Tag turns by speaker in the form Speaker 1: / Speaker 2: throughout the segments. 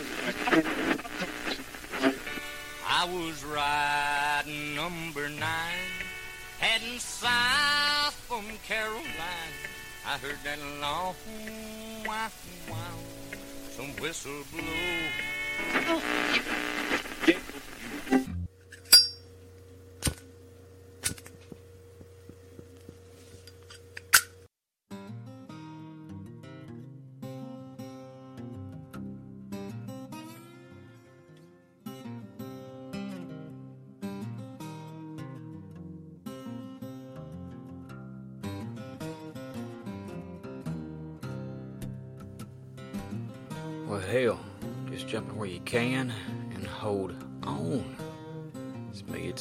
Speaker 1: I was riding number nine, heading south from Caroline. I heard that long wow, wow, some whistle blow.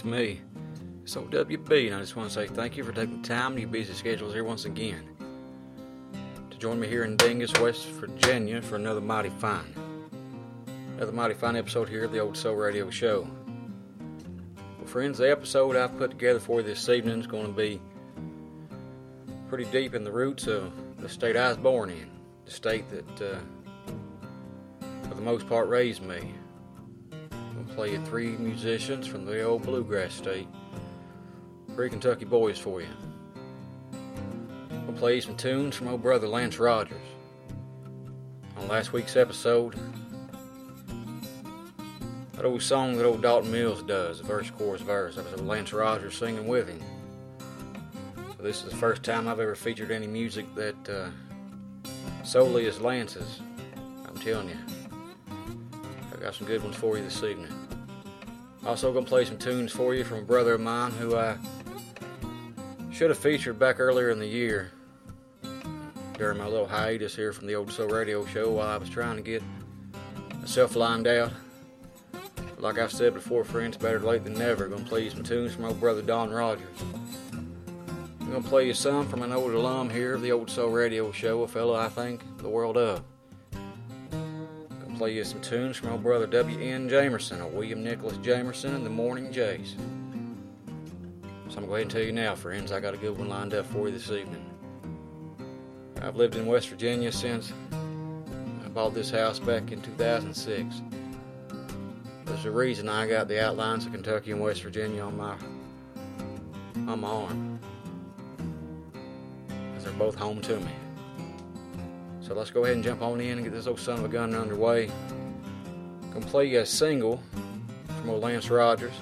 Speaker 2: Me, it's OWB, and I just want to say thank you for taking time to your busy schedules here once again to join me here in Dingess, West Virginia for another mighty fine, another mighty fine episode here of the Old Soul Radio Show. Well, friends, the episode I've put together for you this evening is going to be pretty deep in the roots of the state I was born in, the state that. Uh, for the most part raised me. Play three musicians from the old bluegrass state. Three Kentucky boys for you. We'll play some tunes from old brother Lance Rogers. On last week's episode, that old song that old Dalton Mills does, verse, chorus, verse, that was Lance Rogers singing with him. So this is the first time I've ever featured any music that uh, solely is Lance's. I'm telling you. I got some good ones for you this evening. Also gonna play some tunes for you from a brother of mine who I should have featured back earlier in the year during my little hiatus here from the Old Soul Radio Show while I was trying to get myself lined out. Like I've said before, friends, better late than never. Gonna play you some tunes from old brother Don Rogers. I'm gonna play you some from an old alum here of the Old Soul Radio Show, a fellow I think the world of play you some tunes from old brother W.N. Jamerson or William Nicholas Jamerson and the Morning Jays. So I'm going to go ahead and tell you now, friends, I got a good one lined up for you this evening. I've lived in West Virginia since I bought this house back in 2006. There's a reason I got the outlines of Kentucky and West Virginia on my on my arm. Because they're both home to me. So let's go ahead and jump on in and get this old son of a gun underway. Gonna play a single from old Lance Rogers.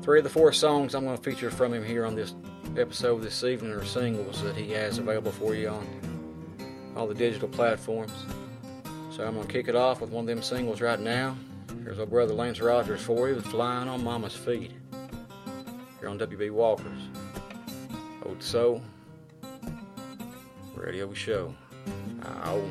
Speaker 2: Three of the four songs I'm gonna feature from him here on this episode this evening are singles that he has available for you on all the digital platforms. So I'm gonna kick it off with one of them singles right now. Here's our brother Lance Rogers for you with Flying on Mama's Feet. Here on WB Walkers. Old Soul Radio Show. Ow.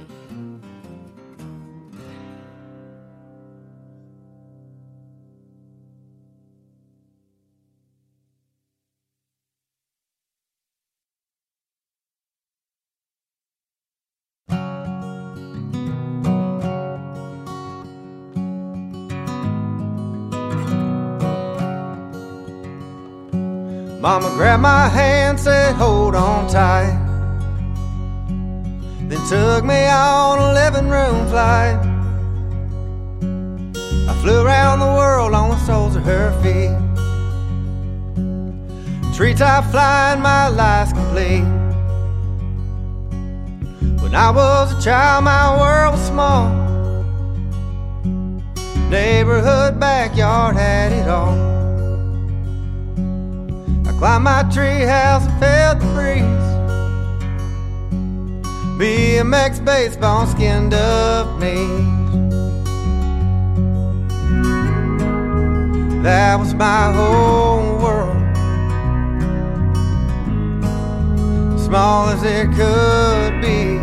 Speaker 3: Mama grabbed my hand, said, Hold on tight. Took me on a living room flight. I flew around the world on the soles of her feet. Treetop flying, my life's complete. When I was a child, my world was small. Neighborhood backyard had it all. I climbed my treehouse and felt the breeze. BMX baseball skinned up knees. That was my whole world. Small as it could be.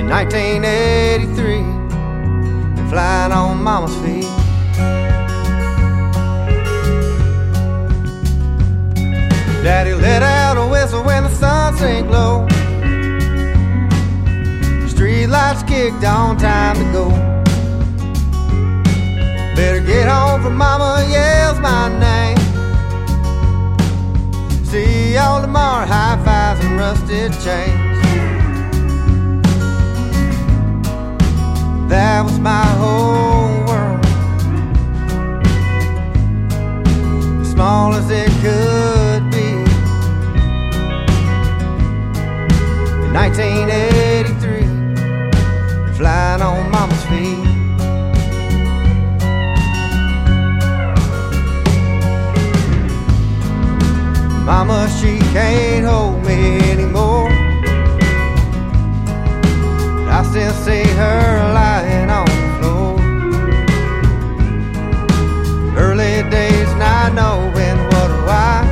Speaker 3: In 1983, and flying on mama's feet. Daddy let out sank low. Street lights kicked on, time to go. Better get home for mama yells my name. See y'all tomorrow, high fives and rusted chains. that was my whole world. As small as it could be. In 1983, flying on mama's feet. Mama, she can't hold me anymore. I still see her lying on the floor. Early days, not knowing what or why.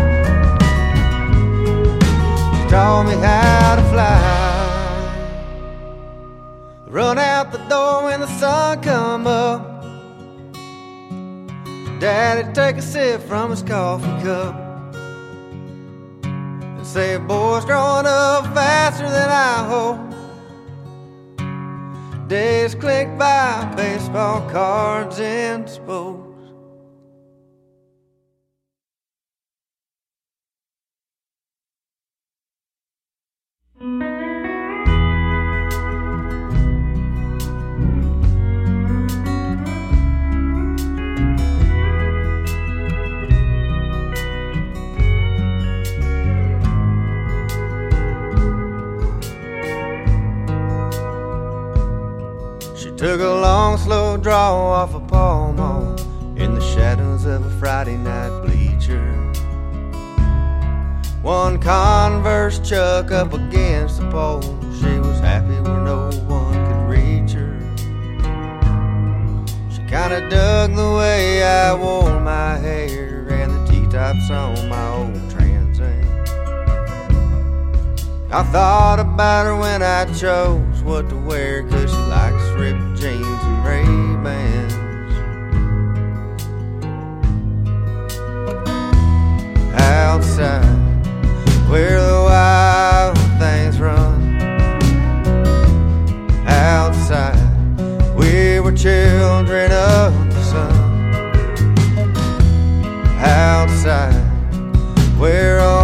Speaker 3: She taught me how to fly. Daddy take a sip from his coffee cup and say, "Boy's growing up faster than I hope." Days click by, baseball cards and spokes. Took a long, slow draw off a Pall Mall in the shadows of a Friday night bleacher. One Converse chuck up against the pole. She was happy where no one could reach her. She kinda dug the way I wore my hair and the T-tops on my old Trans Am. I thought about her when I chose what to wear Cause Outside, where the wild things run. Outside, we were children of the sun. Outside, where only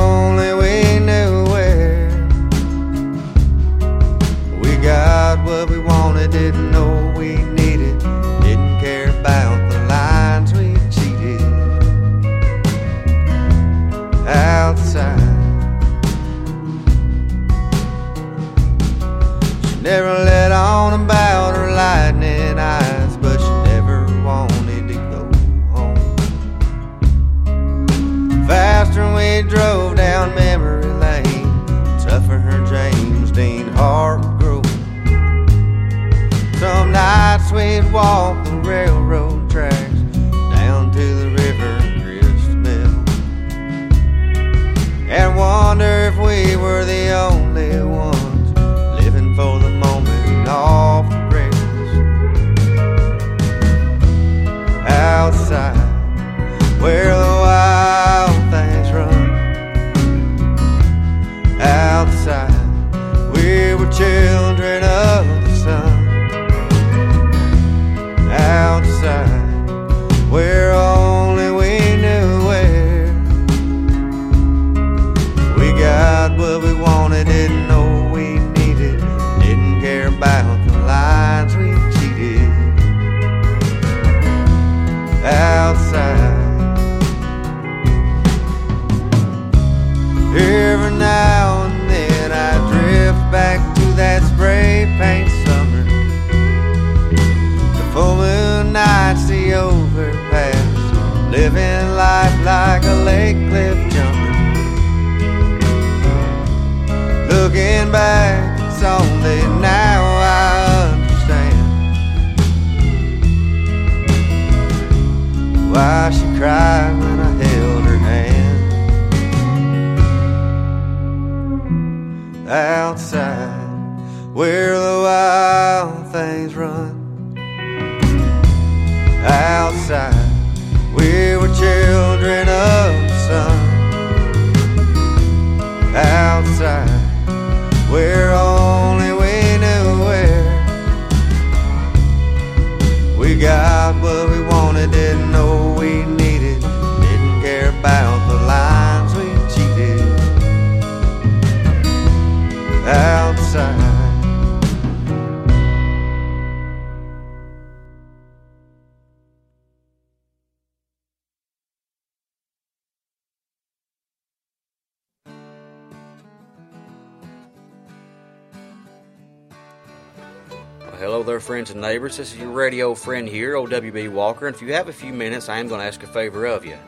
Speaker 2: neighbors. This is your radio friend here, OWB Walker. And if you have a few minutes, I am going to ask a favor of you.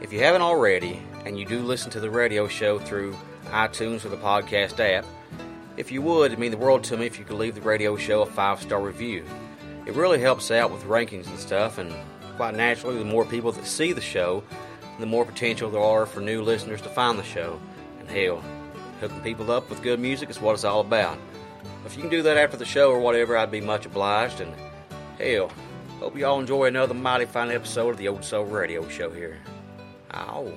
Speaker 2: If you haven't already, and you do listen to the radio show through iTunes or the podcast app, if you would, it'd mean the world to me if you could leave the radio show a five star review. It really helps out with rankings and stuff, and quite naturally, the more people that see the show, the more potential there are for new listeners to find the show. And hell, hooking people up with good music is what it's all about. If you can do that after the show or whatever, I'd be much obliged. And hell, hope you all enjoy another mighty fine episode of the Old Soul Radio Show here. Ow.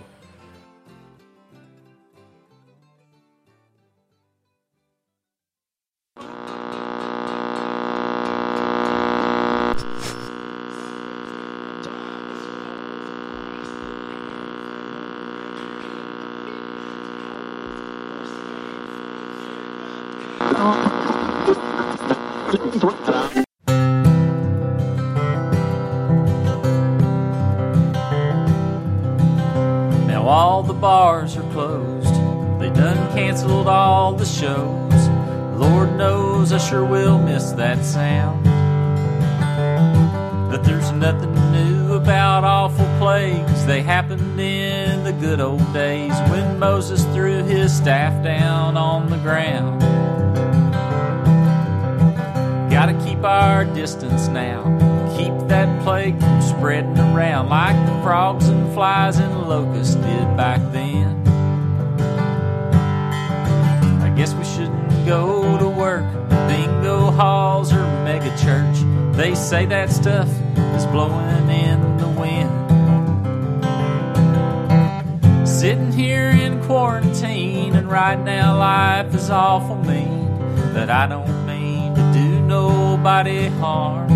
Speaker 4: Shows. Lord knows I sure will miss that sound. But there's nothing new about awful plagues. They happened in the good old days when Moses threw his staff down on the ground. Gotta keep our distance now. Keep that plague from spreading around like the frogs and flies and locusts did back go to work, bingo halls or mega church. They say that stuff is blowing in the wind. Sitting here in quarantine, and right now life is awful mean. But I don't mean to do nobody harm.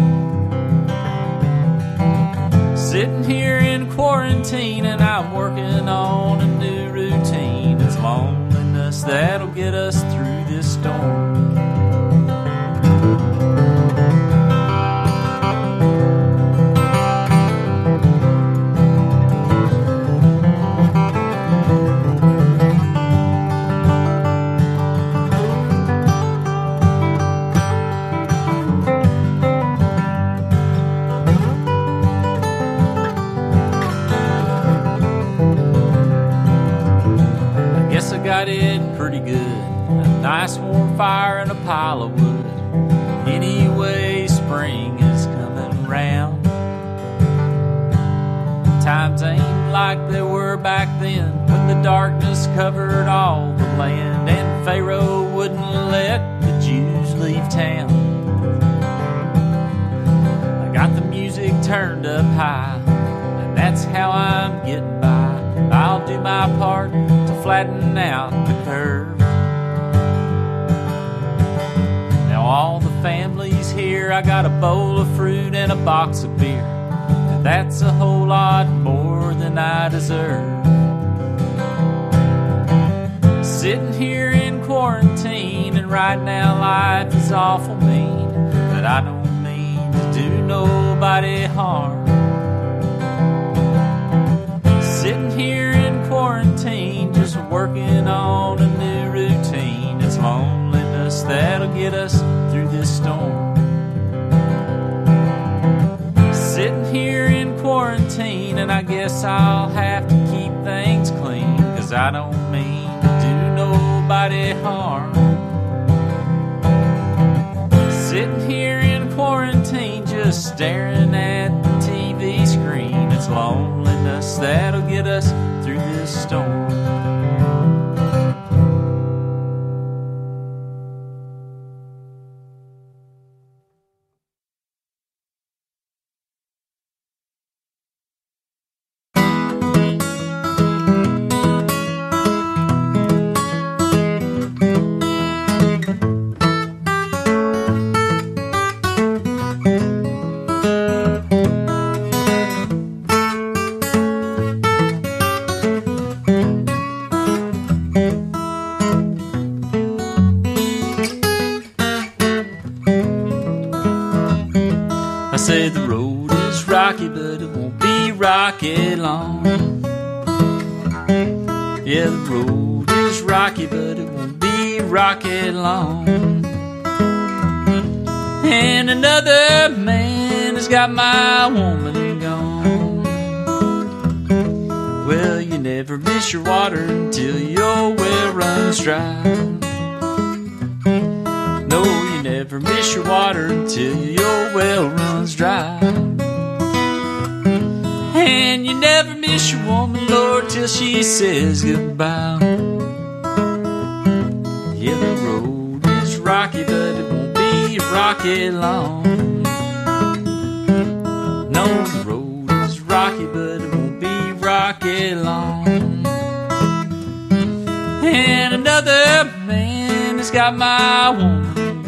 Speaker 4: Sitting here in quarantine, and I'm working on a new routine. It's loneliness that'll get us through storm. Got it pretty good. A nice warm fire and a pile of wood. Anyway, spring is coming round. Times ain't like they were back then when the darkness covered all the land and Pharaoh wouldn't let the Jews leave town. I got the music turned up high, and that's how I'm getting by. I'll do my part to flatten out the curve. All the families here, I got a bowl of fruit and a box of beer, and that's a whole lot more than I deserve. Sitting here in quarantine, and right now life is awful mean, but I don't mean to do nobody harm. Sitting here in quarantine, just working on a new routine. It's that'll get us through this storm. Sitting here in quarantine, and I guess I'll have to keep things clean, cause I don't mean to do nobody harm. Sitting here in quarantine, just staring at the TV screen. It's loneliness that'll get us through this storm. But it won't be rocky long. Yeah, the road is rocky, but it won't be rocky long. And another man has got my woman gone. Well, you never miss your water until your well runs dry. No, you never miss your water until your well runs dry. And you never miss your woman, Lord, till she says goodbye. Yeah, the road is rocky, but it won't be rocky long. No, the road is rocky, but it won't be rocky long. And another man has got my woman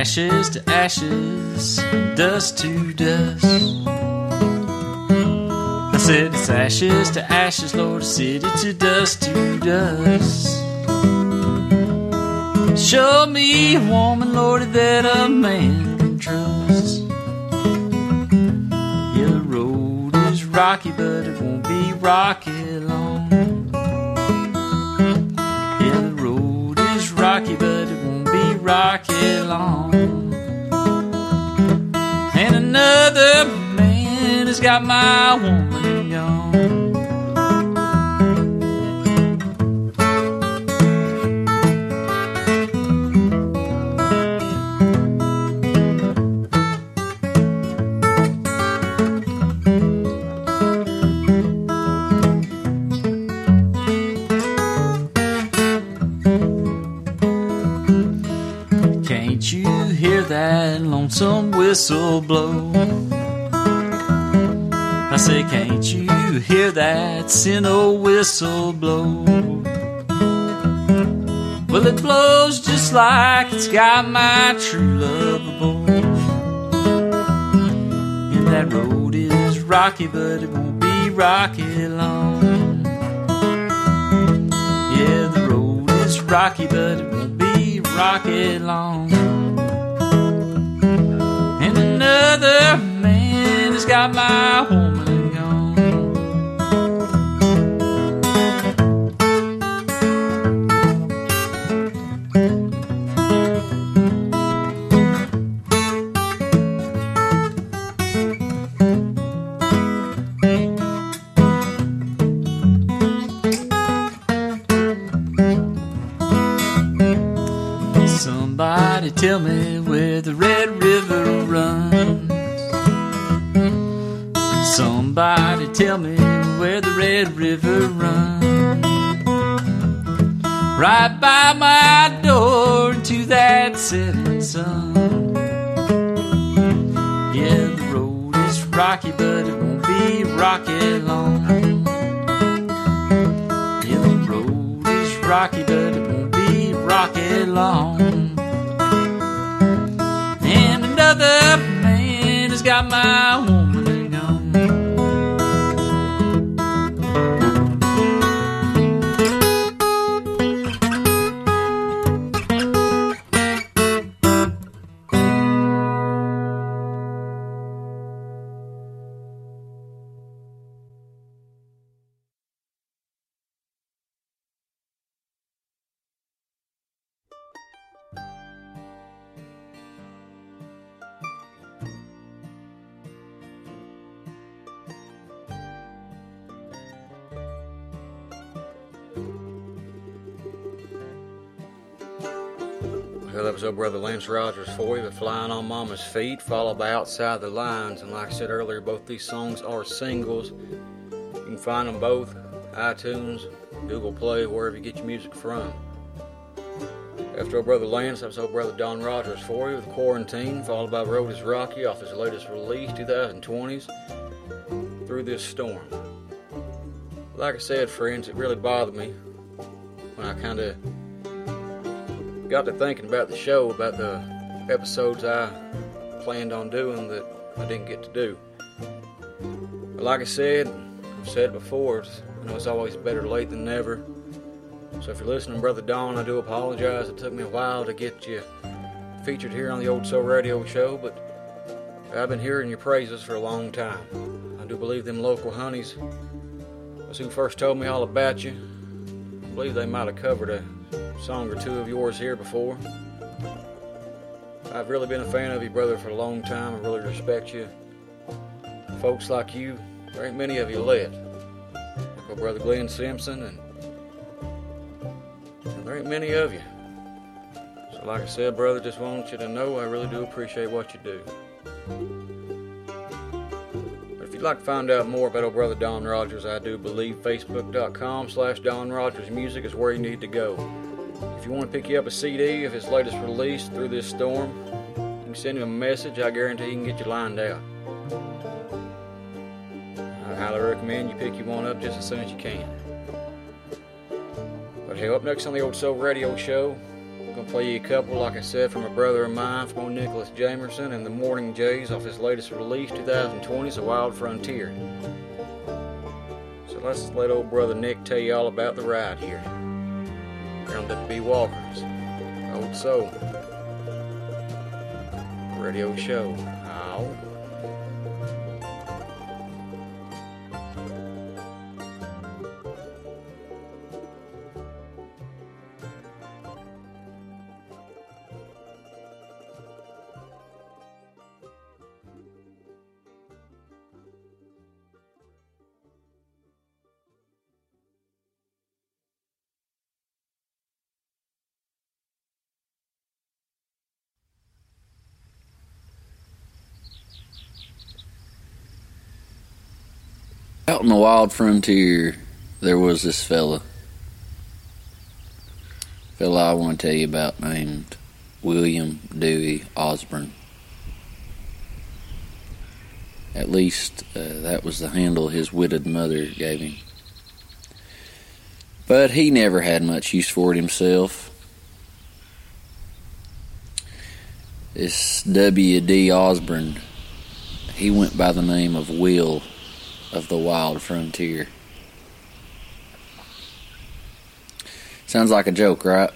Speaker 4: ashes to ashes, dust to dust. I said it's ashes to ashes, Lord, city to dust to dust. Show me a woman, Lord, that a man can trust. Yeah, the road is rocky, but it won't be rocky long. Yeah, the road is rocky, but it won't be rocky has got my woman gone. Can't you hear that lonesome whistle blow? Say, can't you hear that sin old whistle blow? Well, it blows just like it's got my true love aboard. And that road is rocky, but it won't be rocky long. Yeah, the road is rocky, but it won't be rocky long. And another man has got my woman
Speaker 2: Well, that was old brother Lance Rogers for you, with Flying on Mama's Feet, followed by Outside the Lines. And like I said earlier, both these songs are singles. You can find them both iTunes, Google Play, wherever you get your music from. After old brother Lance, that was old brother Don Rogers for you with Quarantine, followed by Road is Rocky off his latest release, 2020's Through This Storm. Like I said, friends, it really bothered me when I kind of got to thinking about the show, about the episodes I planned on doing that I didn't get to do. But like I said, I've said it before, I know it's always better late than never. So if you're listening, Brother Don, I do apologize. It took me a while to get you featured here on the Old Soul Radio Show, but I've been hearing your praises for a long time. I do believe them local honeys was who first told me all about you. I believe they might have covered a song or two of yours here before. I've really been a fan of you, brother, for a long time. I really respect you. Folks like you, there ain't many of you left. Like my brother Glenn Simpson, and, and there ain't many of you. So, like I said, brother, just want you to know I really do appreciate what you do. If you'd like to find out more about old brother Don Rogers, I do believe Facebook.com slash Don Rogers Music is where you need to go. If you want to pick you up a CD of his latest release, Through This Storm, you can send him a message. I guarantee he can get you lined out. I highly recommend you pick you one up just as soon as you can. But hey, up next on the Old Soul Radio Show, I'm going to play you a couple, like I said, from a brother of mine, from old Nicholas Jamerson and the Morning Jays off his latest release, 2020's A Wild Frontier. So let's let old brother Nick tell you all about the ride here. Around WB Walker's Old Soul Radio Show. Ow.
Speaker 5: Out in the wild frontier, there was this fella. Fella I want to tell you about named William Dewey Osborne. At least uh, that was the handle his widowed mother gave him. But he never had much use for it himself. This W.D. Osborne, he went by the name of Will of the wild frontier. Sounds like a joke, right?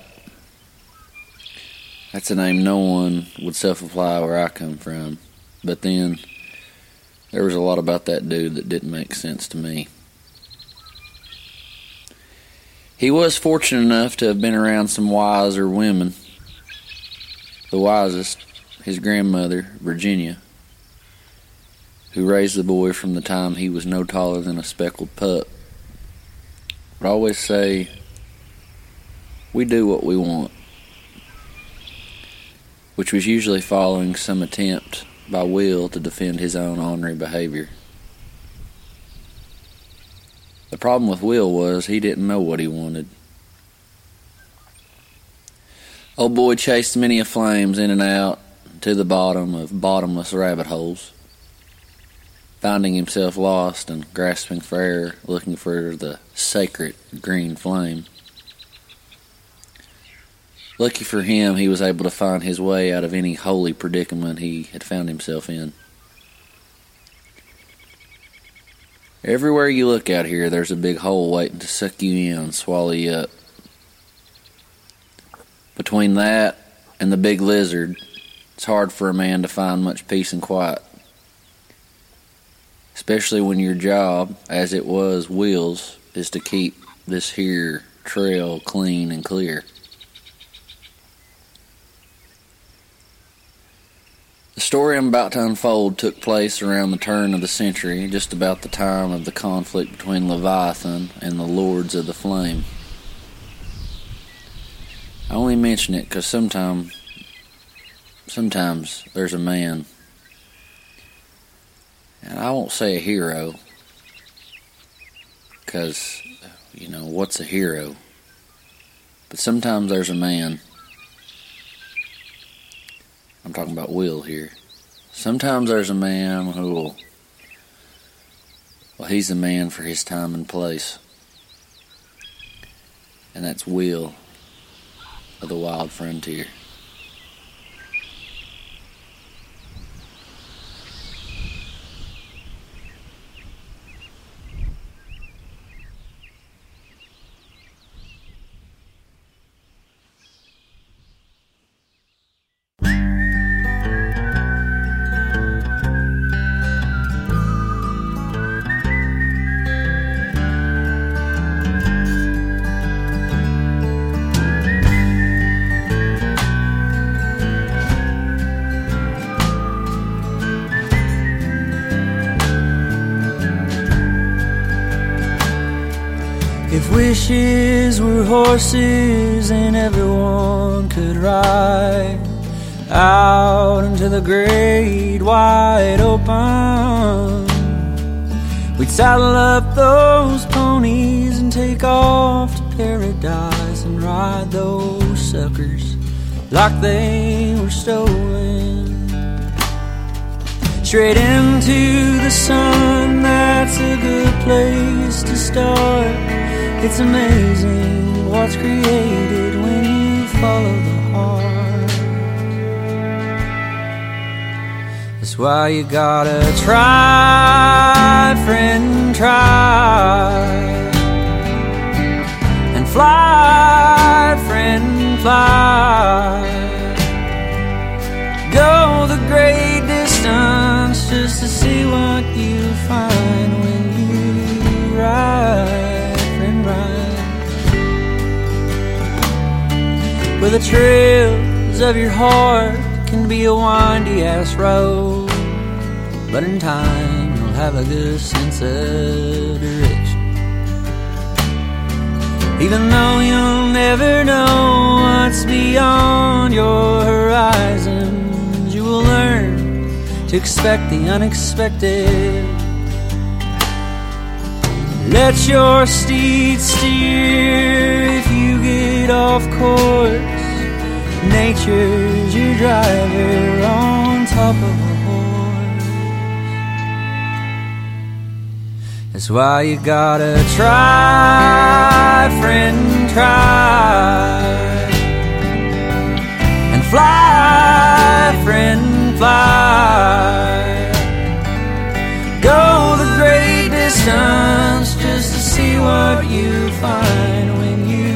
Speaker 5: That's a name no one would self apply where I come from. But then, there was a lot about that dude that didn't make sense to me. He was fortunate enough to have been around some wiser women. The wisest, his grandmother, Virginia who raised the boy from the time he was no taller than a speckled pup, would always say, We do what we want, which was usually following some attempt by Will to defend his own ornery behavior. The problem with Will was he didn't know what he wanted. Old boy chased many a flames in and out to the bottom of bottomless rabbit holes finding himself lost and grasping for air, looking for the sacred green flame. Lucky for him, he was able to find his way out of any holy predicament he had found himself in. Everywhere you look out here, there's a big hole waiting to suck you in swallow you up. Between that and the big lizard, it's hard for a man to find much peace and quiet especially when your job, as it was Will's, is to keep this here trail clean and clear. The story I'm about to unfold took place around the turn of the century, just about the time of the conflict between Leviathan and the Lords of the Flame. I only mention it because sometimes, sometimes there's a man and I won't say a hero, because, you know, what's a hero? But sometimes there's a man. I'm talking about Will here. Sometimes there's a man who will, well, he's a man for his time and place. And that's Will of the Wild Frontier.
Speaker 6: Horses and everyone could ride out into the great wide open, we'd saddle up those ponies and take off to paradise and ride those suckers like they were stolen. Straight into the sun, that's a good place to start. It's amazing what's created when you follow the heart. That's why you gotta try, friend, try. And fly, friend, fly. Go the great distance just to see what you find when you ride, Where the trails of your heart can be a windy ass road, but in time you'll have a good sense of direction. Even though you'll never know what's beyond your horizons, you will learn to expect the unexpected. Let your steed steer if you get off course. Nature's your driver on top of a horse. That's why you gotta try, friend, try. And fly, friend, fly. Go the great distance just to see what you find when you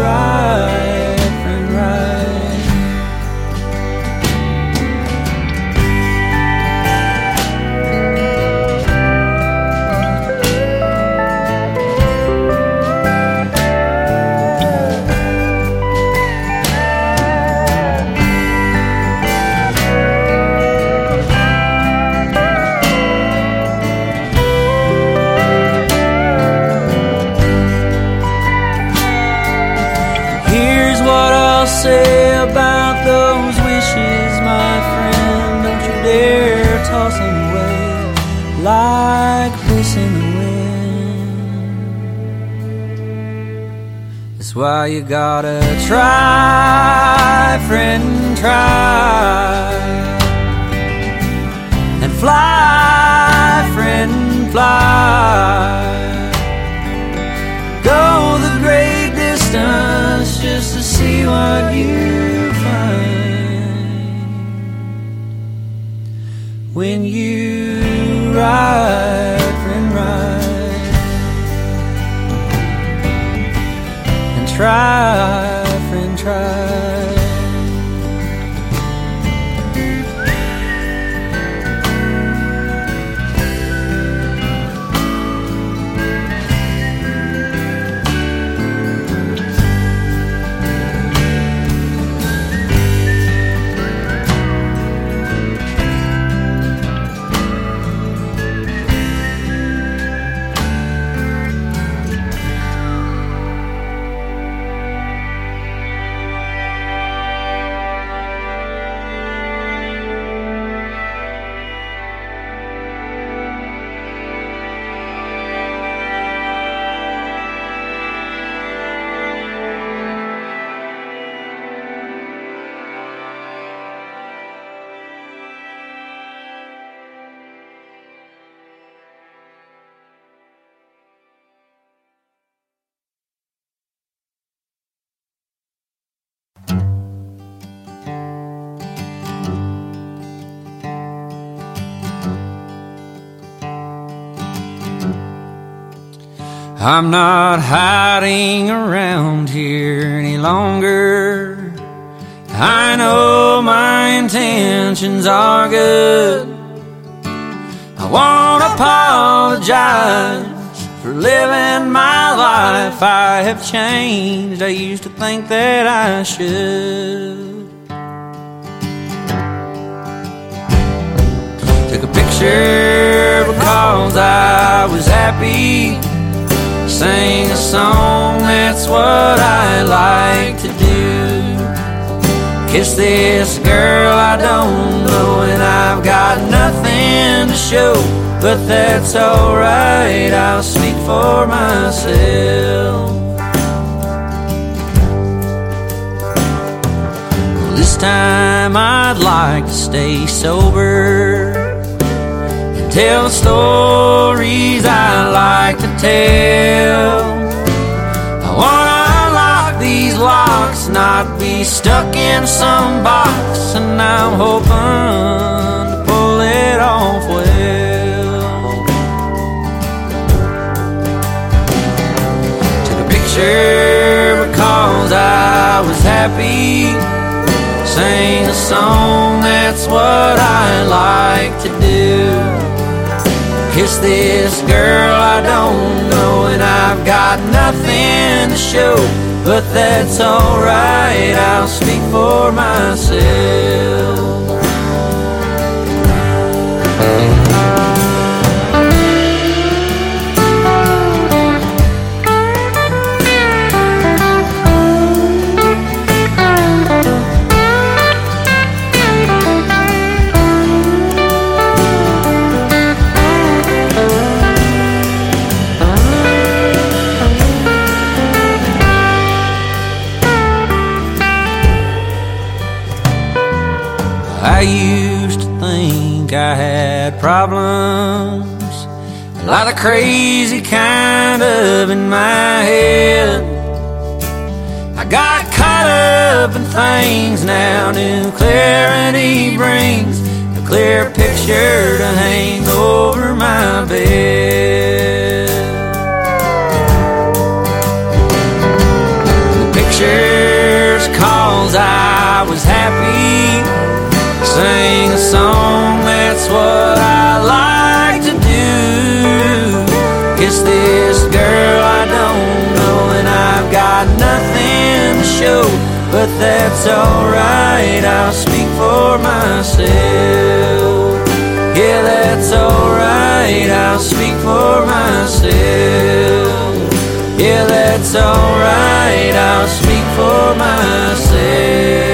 Speaker 6: ride, You gotta try, friend, try. And fly, friend, fly. Go the great distance just to see what you find when you ride, try, friend, try. I'm not hiding around here any longer. I know my intentions are good. I won't apologize for living my life. I have changed. I used to think that I should. Took a picture because I was happy. Sang a song, that's what I like to do. Kiss this girl I don't know, and I've got nothing to show. But that's alright, I'll speak for myself. This time I'd like to stay sober tell the stories I like to tell. I wanna unlock these locks, not be stuck in some box, and I'm hoping to pull it off well. Took a picture because I was happy. Sing a song, that's what I like to do. Kiss this girl I don't know, and I've got nothing to show. But that's alright, I'll speak for myself. I used to think I had problems, a lot of crazy kind of in my head. I got caught up in things now, new clarity brings a clear picture to hang over my bed. Sing a song, that's what I like to do. Kiss this girl I don't know, and I've got nothing to show. But that's alright, I'll speak for myself. Yeah, that's alright, I'll speak for myself. Yeah, that's alright, I'll speak for myself.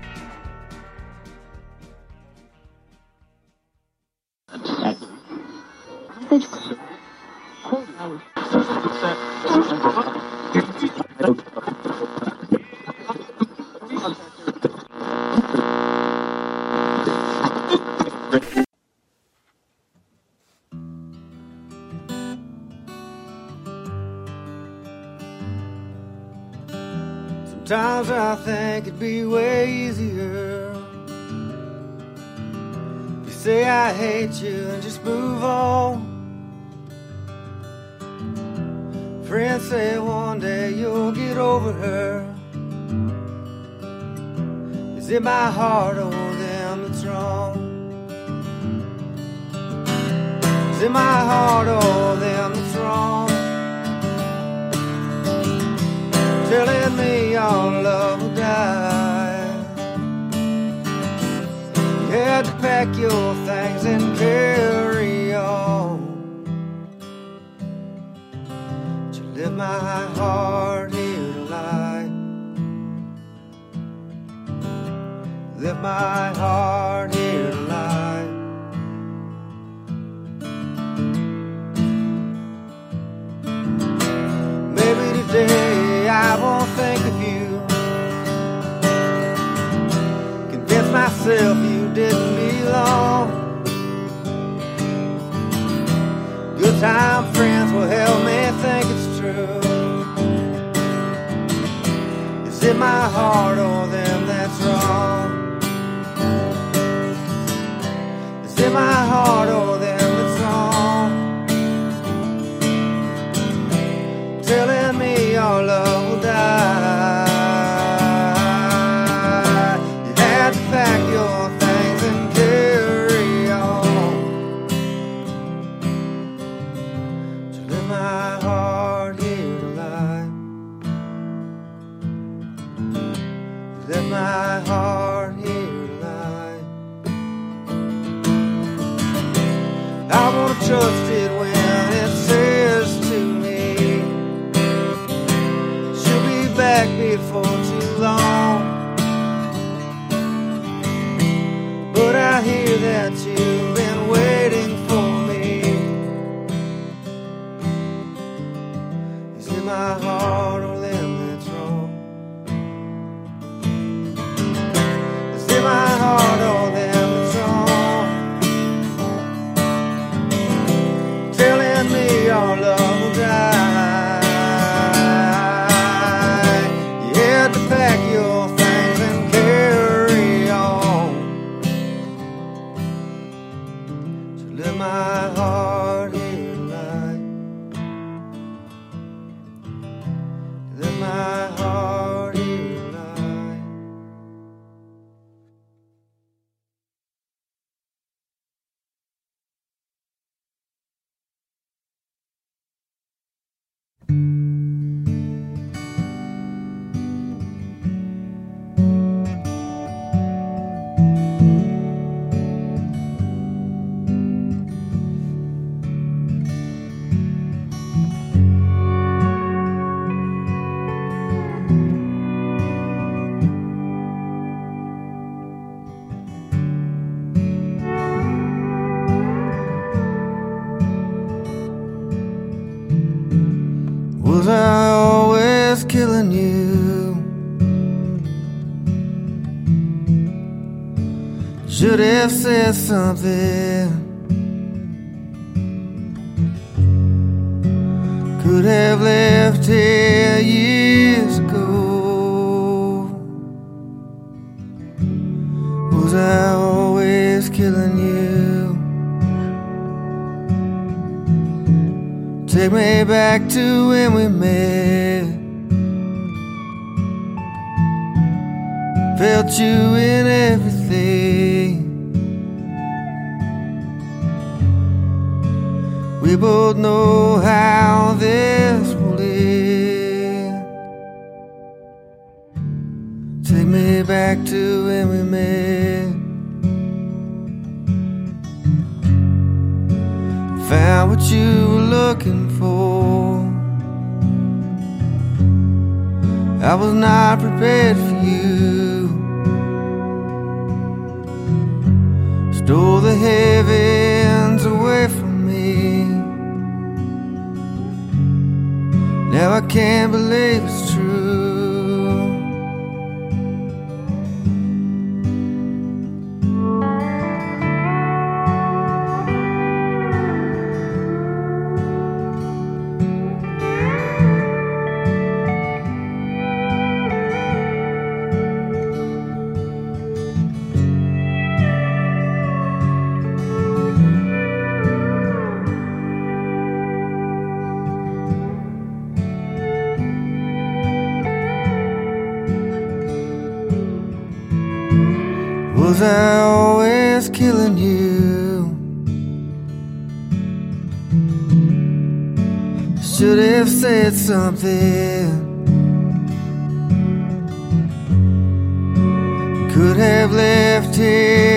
Speaker 3: Be way your things and carry on to live my heart here life. Live my heart. Time friends will help me think it's true. Is it my heart or them that's wrong? Is it my heart or them that's wrong? Telling me our love will die. Should have said something. Could have left here years ago. Was I always killing you? Take me back to when we met. Felt you in everything. Both know how this will end. Take me back to when we met. Found what you were looking for. I was not prepared for you. Stole the heavens Now I can't believe I always killing you? Should have said something. Could have left here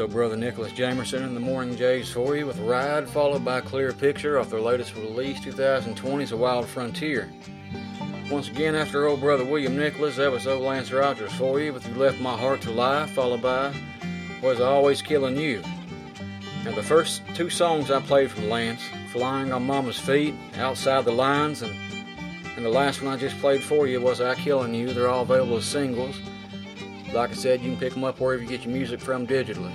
Speaker 2: Old brother Nicholas Jamerson in the Morning Jays for you with Ride, followed by Clear Picture off their latest release, 2020's A Wild Frontier. Once again, after old brother William Nicholas, that was old Lance Rogers for you with You Left My Heart to Lie, followed by Was Always Killing You. Now, the first two songs I played from Lance, Flying on Mama's Feet, Outside the Lines, and, and the last one I just played for you was I Killing You. They're all available as singles. Like I said, you can pick them up wherever you get your music from digitally.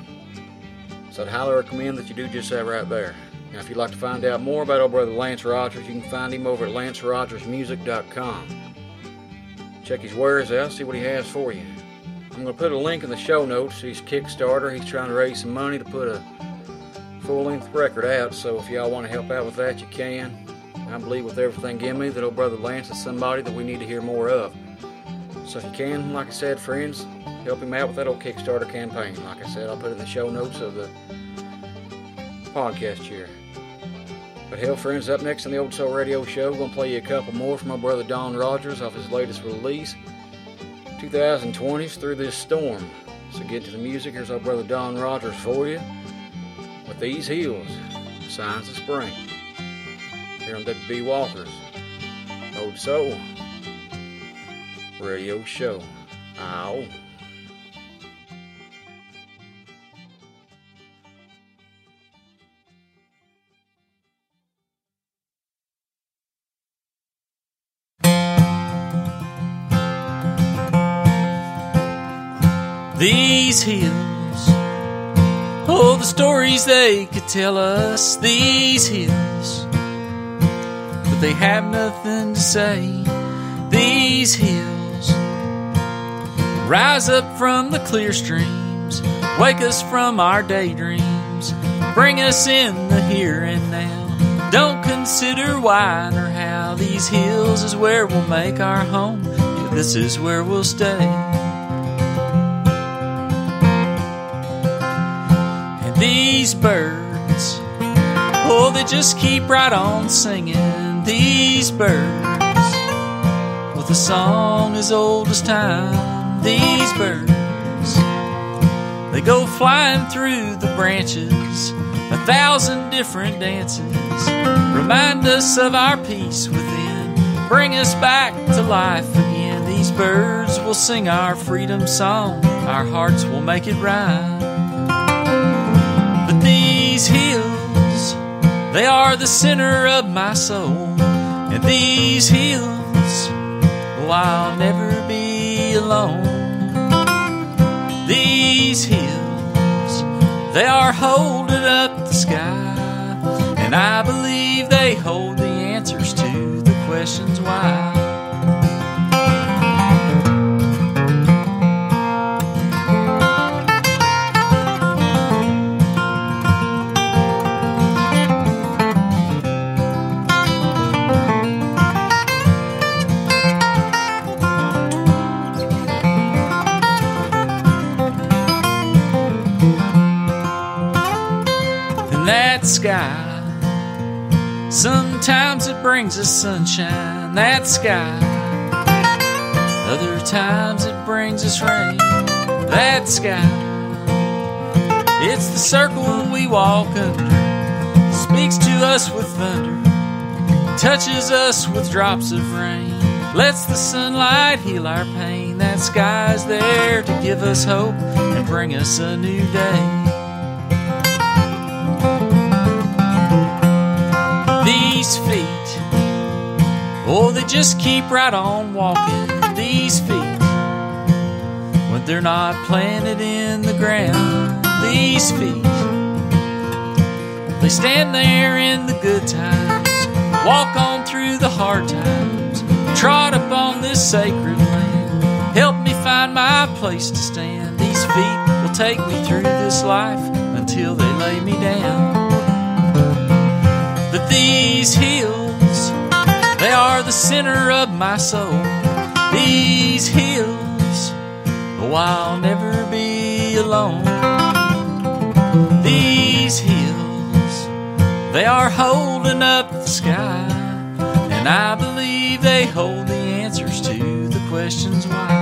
Speaker 2: So I'd highly recommend that you do just that right there. Now, if you'd like to find out more about old brother Lance Rogers, you can find him over at lancerogersmusic.com. Check his wares out, see what he has for you. I'm going to put a link in the show notes to his Kickstarter. He's trying to raise some money to put a full-length record out, so if y'all want to help out with that, you can. I believe with everything in me that old brother Lance is somebody that we need to hear more of. So if you can, like I said, friends, help him out with that old Kickstarter campaign. Like I said, I'll put it in the show notes of the podcast here. But hell, friends, up next on the Old Soul Radio Show, we're going to play you a couple more from my brother Don Rogers off his latest release, 2020's Through This Storm. So get to the music. Here's our brother Don Rogers for you with These Hills, Signs of Spring. Here on WB Walker's Old Soul Radio Show. Ow.
Speaker 4: These hills, oh, the stories they could tell us. These hills, but they have nothing to say. These hills rise up from the clear streams, wake us from our daydreams, bring us in the here and now. Don't consider why or how. These hills is where we'll make our home. Yeah, this is where we'll stay. And these birds. Oh, they just keep right on singing. These birds, oh, with a song as old as time. These birds, they go flying through the branches, a thousand different dances. Remind us of our peace within, bring us back to life again. These birds will sing our freedom song, our hearts will make it rhyme But these hills, they are the center of my soul. And these hills, oh, I'll never alone. These hills, they are holding up the sky. And I believe they hold the answers to the questions why. Sky. Sometimes it brings us sunshine, that sky. Other times it brings us rain, that sky. It's the circle we walk under, speaks to us with thunder, touches us with drops of rain, lets the sunlight heal our pain. That sky's there to give us hope and bring us a new day. These feet. Oh, they just keep right on walking these feet. When they're not planted in the ground, these feet. They stand there in the good times, walk on through the hard times, trot up on this sacred land. Help me find my place to stand. These feet will take me through this life until they lay me down. Are the center of my soul. These hills, oh, I'll never be alone. These hills, they are holding up the sky, and I believe they hold the answers to the questions why.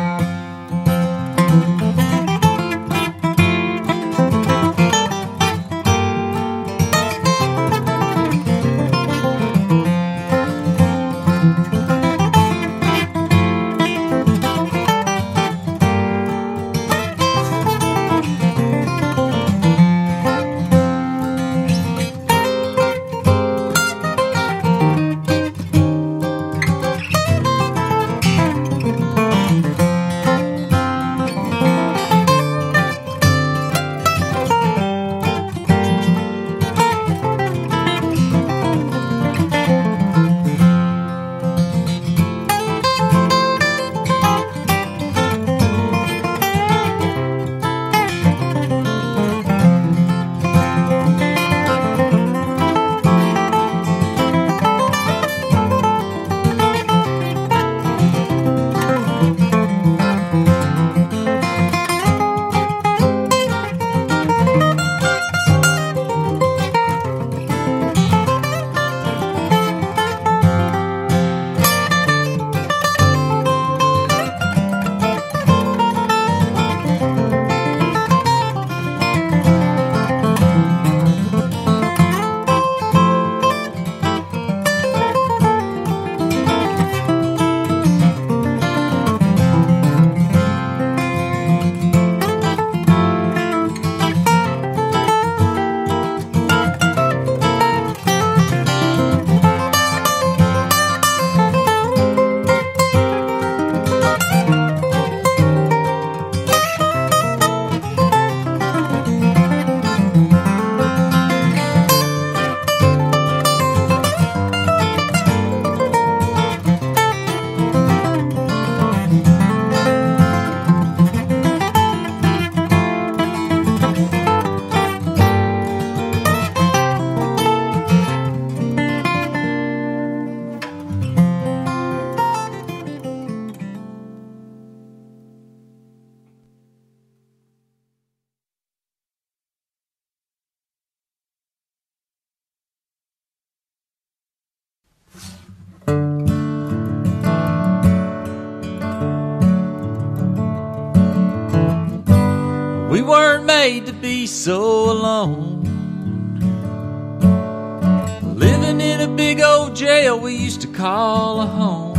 Speaker 4: We used to call a home.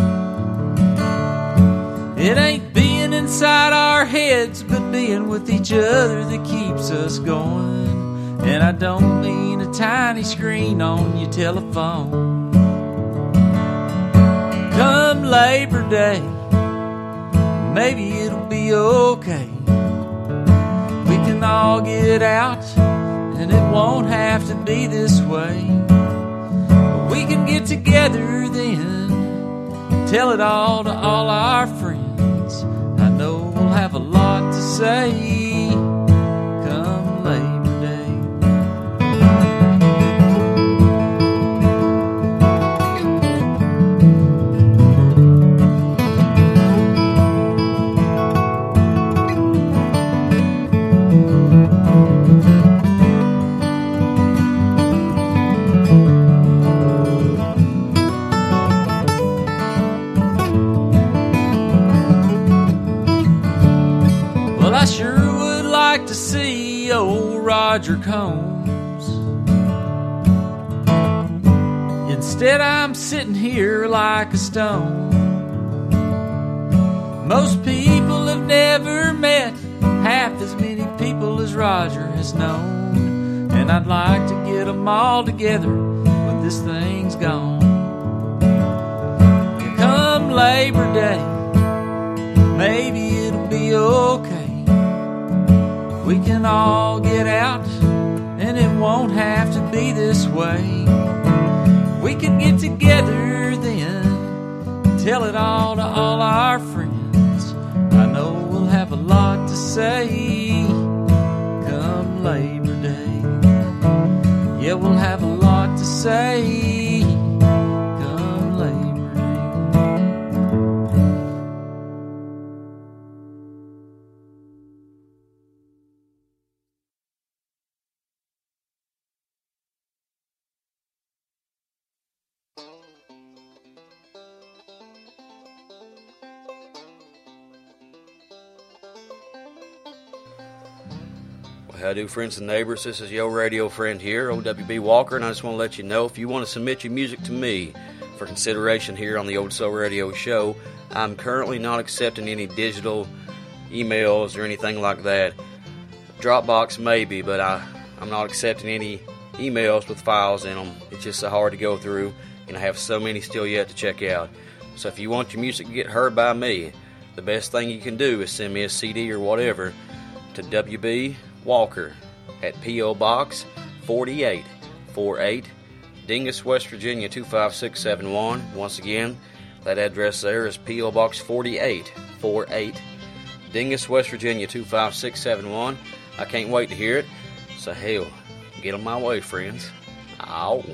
Speaker 4: It ain't being inside our heads, but being with each other that keeps us going. And I don't mean a tiny screen on your telephone. Come Labor Day, maybe it'll be okay. We can all get out, and it won't have to be this way. Can get together then, tell it all to all our friends. I know we'll have a lot to say stone. Most people have never met half as many people as Roger has known. And I'd like to get them all together when this thing's gone. Come Labor Day maybe it'll be okay. We can all get out, and it won't have to be this way. We can get together tell it all to all our friends. I know we'll have a lot to say
Speaker 2: friends and neighbors? This is your radio friend here, OWB Walker, and I just want to let you know if you want to submit your music to me for consideration here on the Old Soul Radio Show, I'm currently not accepting any digital emails or anything like that. Dropbox maybe, but I, I'm not accepting any emails with files in them. It's just so hard to go through, and I have so many still yet to check out. So if you want your music to get heard by me, the best thing you can do is send me a CD or whatever to WB Walker at P.O. Box 4848, Dingess, West Virginia 25671. Once again, that address there is P.O. Box 4848, Dingess, West Virginia 25671. I can't wait to hear it. So, hell, get on my way, friends. Ow.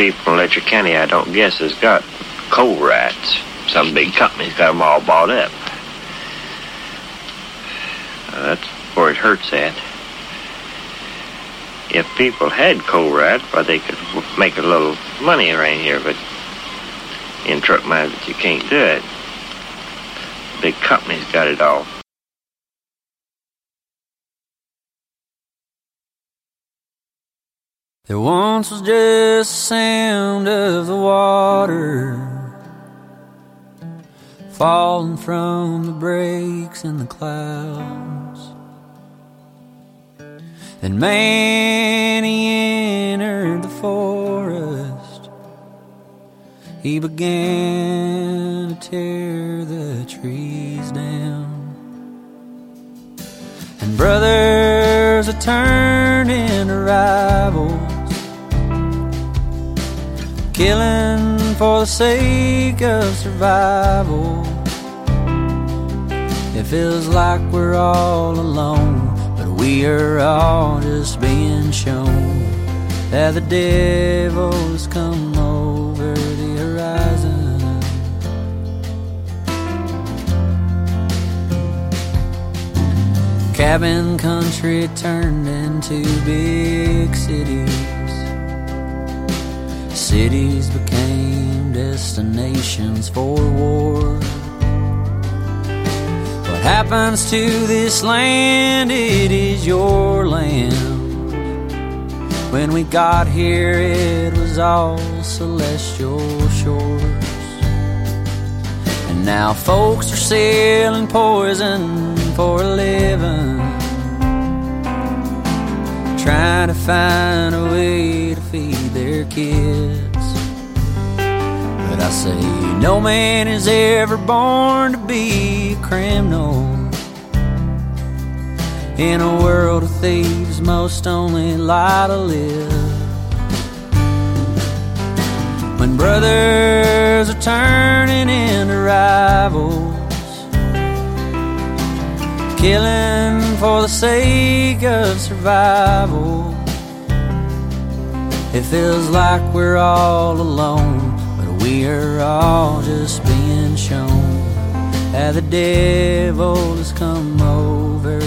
Speaker 7: People in Letcher County I don't guess has got coal rats. Some big company's got 'em all bought up. That's where it hurts at. If people had coal rats, well, they could make a little money around here, but in truck market you can't do it. Big company's got it all.
Speaker 6: There once was just the sound of the water falling from the breaks in the clouds. Then man he entered the forest. He began to tear the trees down. And brothers are turned into rivals, killing for the sake of survival. It feels like we're all alone, but we are all just being shown that the devil's come over the horizon. Cabin country turned into big cities. Cities became destinations for war. What happens to this land? It is your land. When we got here, it was all celestial shores. And now folks are selling poison for a living. Trying to find a way to feed their kids. But I say, no man is ever born to be a criminal. In a world of thieves, most only lie to live. When brothers are turning into rivals, killing for the sake of survival. It feels like we're all alone, but we are all just being shown. That the devil has come over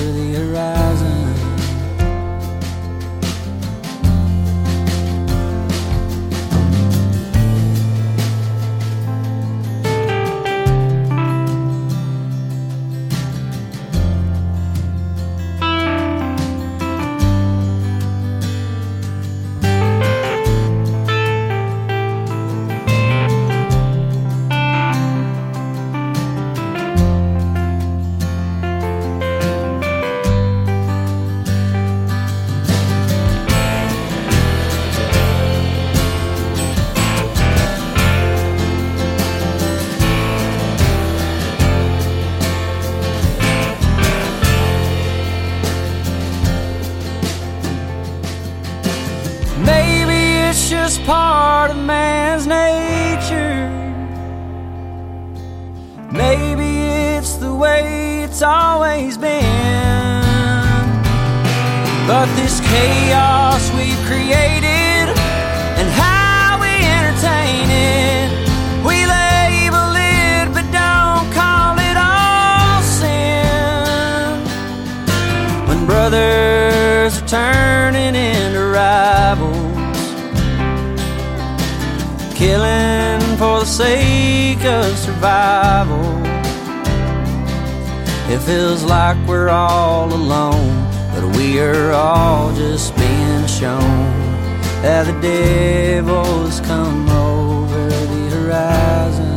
Speaker 6: It's part of man's nature. Maybe it's the way it's always been. But this chaos we've created. sake of survival. It feels like we're all alone, but we are all just being shown that the devil's come over the horizon.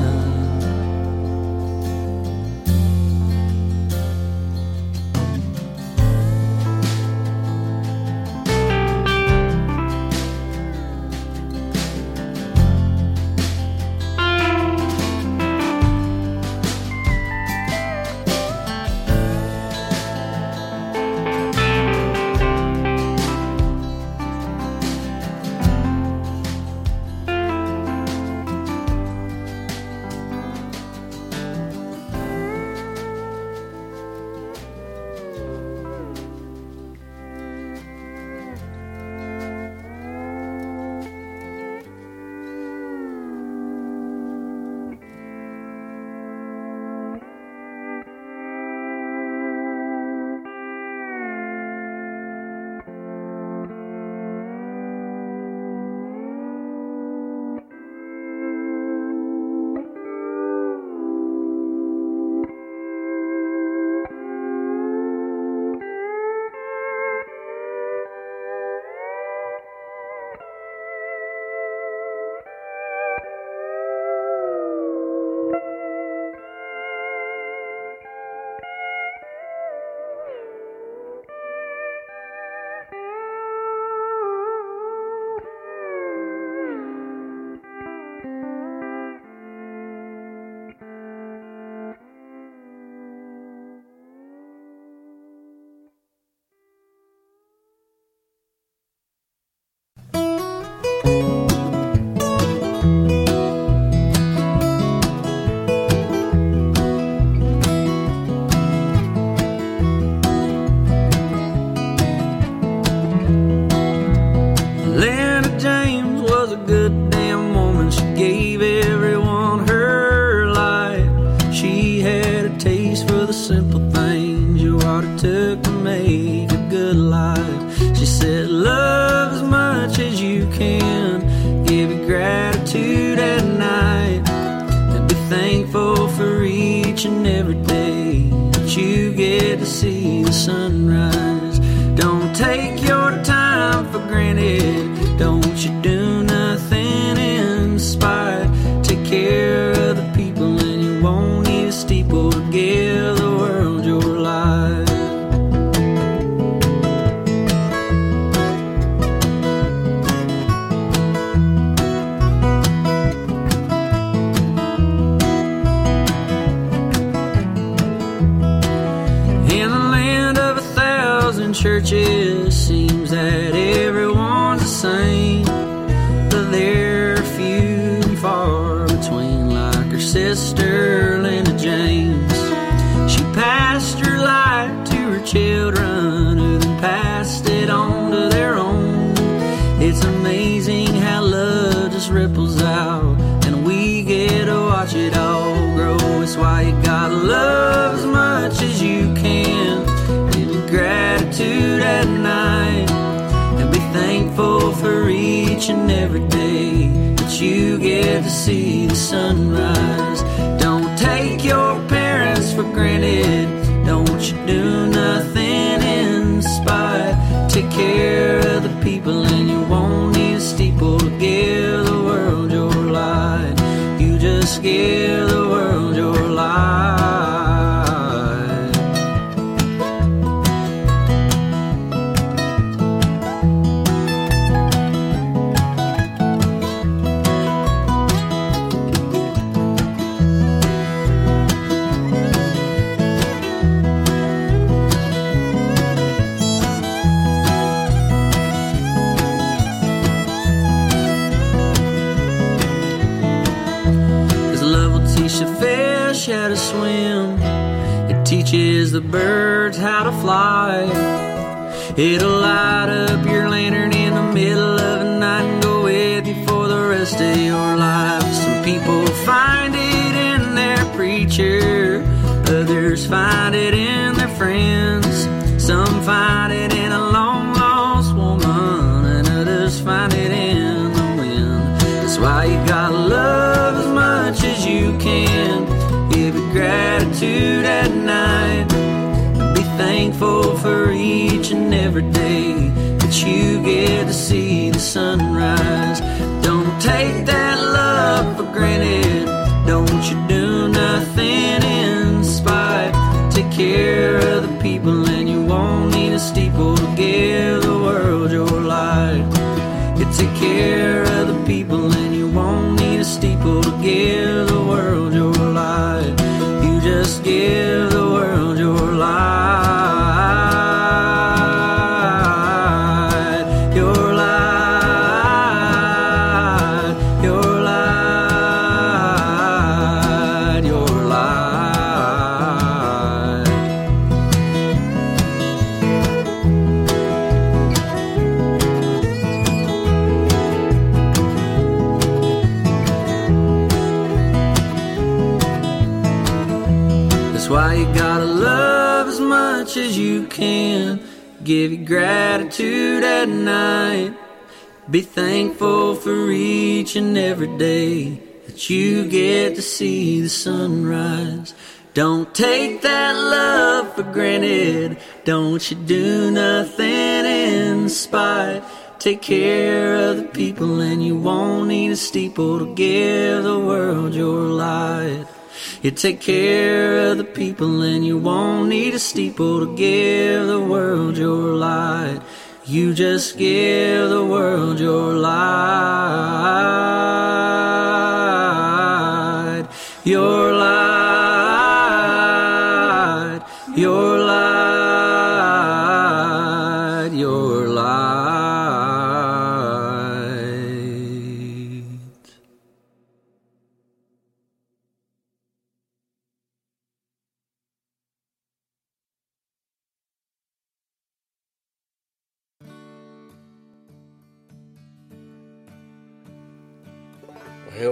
Speaker 6: thankful for each and every day that you get to see the sunrise. Don't take your parents for granted. Don't you do nothing in spite. Take care of the people, and you won't need a steeple to give the world your light. You just give the birds how to fly. It'll light up your lantern in the middle of the night and go with you for the rest of your life. Some people find it in their preacher, others find it in their friends. Some find thankful for each and every day that you get to see the sunrise. Don't take that love for granted. Don't you do nothing in spite. Take care of the people, and you won't need a steeple to give the world your light. You take care of the people, and you won't need a steeple to give the world your light. You just give the as you can. Give you gratitude at night. Be thankful for each and every day that you get to see the sunrise. Don't take that love for granted. Don't you do nothing in spite. Take care of the people, and you won't need a steeple to give the world your light. You take care of the people, and you won't need a steeple to give the world your light. You just give the world your light. Your light.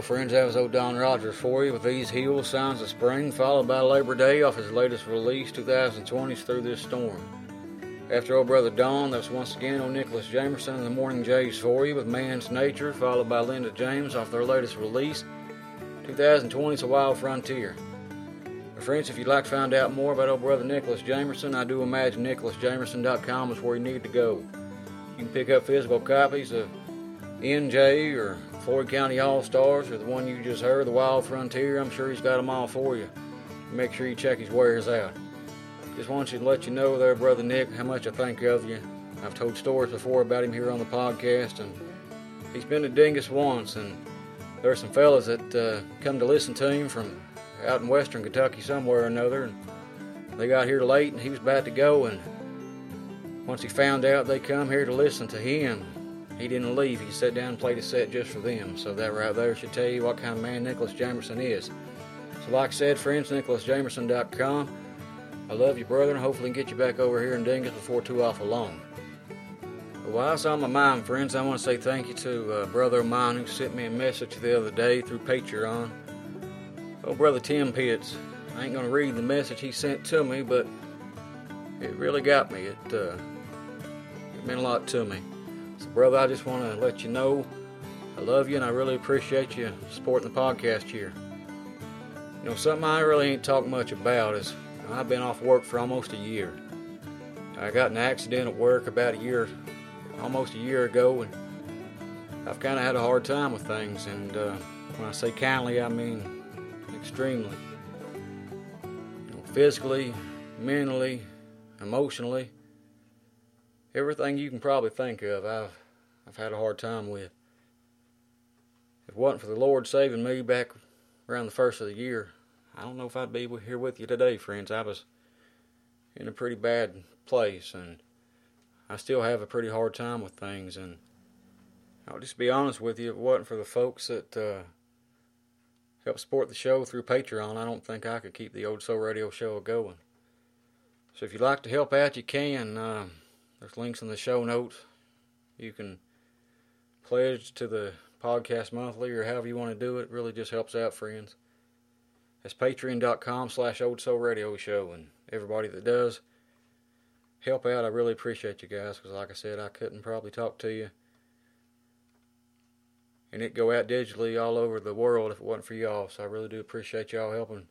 Speaker 2: Friends, that was old Don Rogers for you with these hills, signs of spring, followed by Labor Day off his latest release, 2020's Through This Storm. After old brother Don, that was once again old Nicholas Jamerson and the Morning Jays for you with Man's Nature, followed by Linda James off their latest release, 2020's A Wild Frontier. Friends, if you'd like to find out more about old brother Nicholas Jamerson, I do imagine nicholasjamerson.com is where you need to go. You can pick up physical copies of NJ or Floyd County All Stars or the one you just heard, the Wild Frontier. I'm sure he's got them all for you. Make sure you check his wares out. Just want you to let you know there, Brother Nick, how much I think of you. I've told stories before about him here on the podcast, and he's been to Dingess once, and there's some fellas that uh, come to listen to him from out in western Kentucky somewhere or another, and they got here late, and he was about to go, and once he found out they come here to listen to him, he didn't leave. He sat down and played a set just for them. So that right there should tell you what kind of man Nicholas Jamerson is. So like I said, friends, nicholasjamerson.com. I love you, brother, and hopefully get you back over here in Dingess before too awful long. While it's on my mind, friends, I want to say thank you to a brother of mine who sent me a message the other day through Patreon. Oh, brother Tim Pitts. I ain't going to read the message he sent to me, but it really got me. It, uh, it meant a lot to me. So, brother, I just want to let you know I love you and I really appreciate you supporting the podcast here. You know, something I really ain't talked much about is I've been off work for almost a year. I got an accident at work about a year, almost a year ago, and I've kind of had a hard time with things. And uh, when I say kindly, I mean extremely. You know, physically, mentally, emotionally, everything you can probably think of, I've I've had a hard time with. If it wasn't for the Lord saving me back around the first of the year, I don't know if I'd be here with you today, friends. I was in a pretty bad place, and I still have a pretty hard time with things. And I'll just be honest with you, if it wasn't for the folks that uh, help support the show through Patreon, I don't think I could keep the Old Soul Radio show going. So if you'd like to help out, you can. Uh, There's links in the show notes. You can pledge to the podcast monthly or however you want to do it. it really just helps out friends. It's patreon.com slash old soul radio show and everybody that does help out. I really appreciate you guys because like I said, I couldn't probably talk to you and it go out digitally all over the world if it wasn't for y'all. So I really do appreciate y'all helping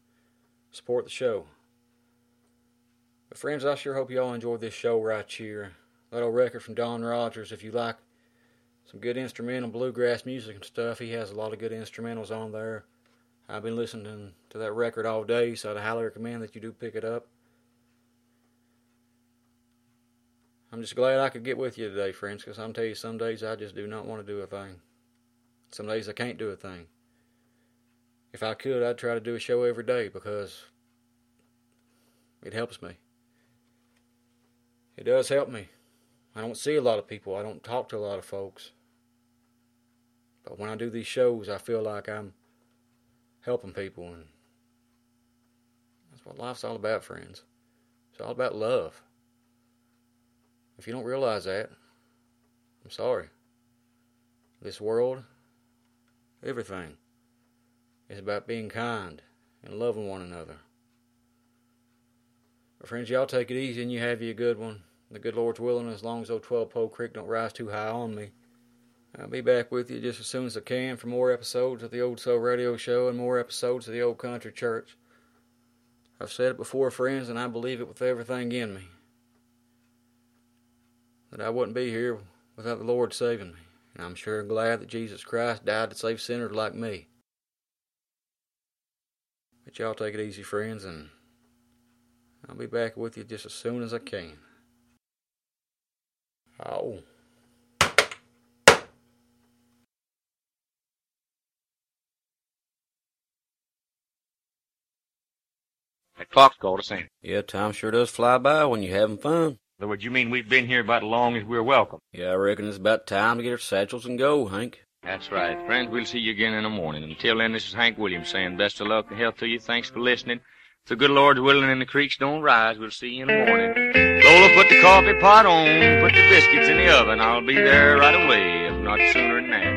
Speaker 2: support the show. But friends, I sure hope y'all enjoyed this show right here. Little record from Don Rogers. If you like some good instrumental bluegrass music and stuff, he has a lot of good instrumentals on there. I've been listening to that record all day, so I'd highly recommend that you do pick it up. I'm just glad I could get with you today, friends, because I'm telling you, some days I just do not want to do a thing. Some days I can't do a thing. If I could, I'd try to do a show every day because it helps me. It does help me. I don't see a lot of people. I don't talk to a lot of folks. But when I do these shows, I feel like I'm helping people. And that's what life's all about, friends. It's all about love. If you don't realize that, I'm sorry. This world, everything, is about being kind and loving one another. But friends, y'all take it easy and you have you a good one. The good Lord's willing, as long as old 12 Pole Creek don't rise too high on me. I'll be back with you just as soon as I can for more episodes of the Old Soul Radio Show and more episodes of the Old Country Church. I've said it before, friends, and I believe it with everything in me. That I wouldn't be here without the Lord saving me. And I'm sure glad that Jesus Christ died to save sinners like me. But y'all take it easy, friends, and I'll be back with you just as soon as I can. Oh.
Speaker 8: That clock's called us in.
Speaker 2: Yeah, time sure does fly by when you're having fun.
Speaker 8: In other words, you mean we've been here about as long as we're welcome?
Speaker 2: Yeah, I reckon it's about time to get our satchels and go, Hank.
Speaker 8: That's right. Friends, we'll see you again in the morning. Until then, this is Hank Williams saying best of luck and health to you. Thanks for listening. If the good Lord's willing and the creeks don't rise, we'll see you in the morning. Lola, put the coffee pot on, put the biscuits in the oven. I'll be there right away, if not sooner than that.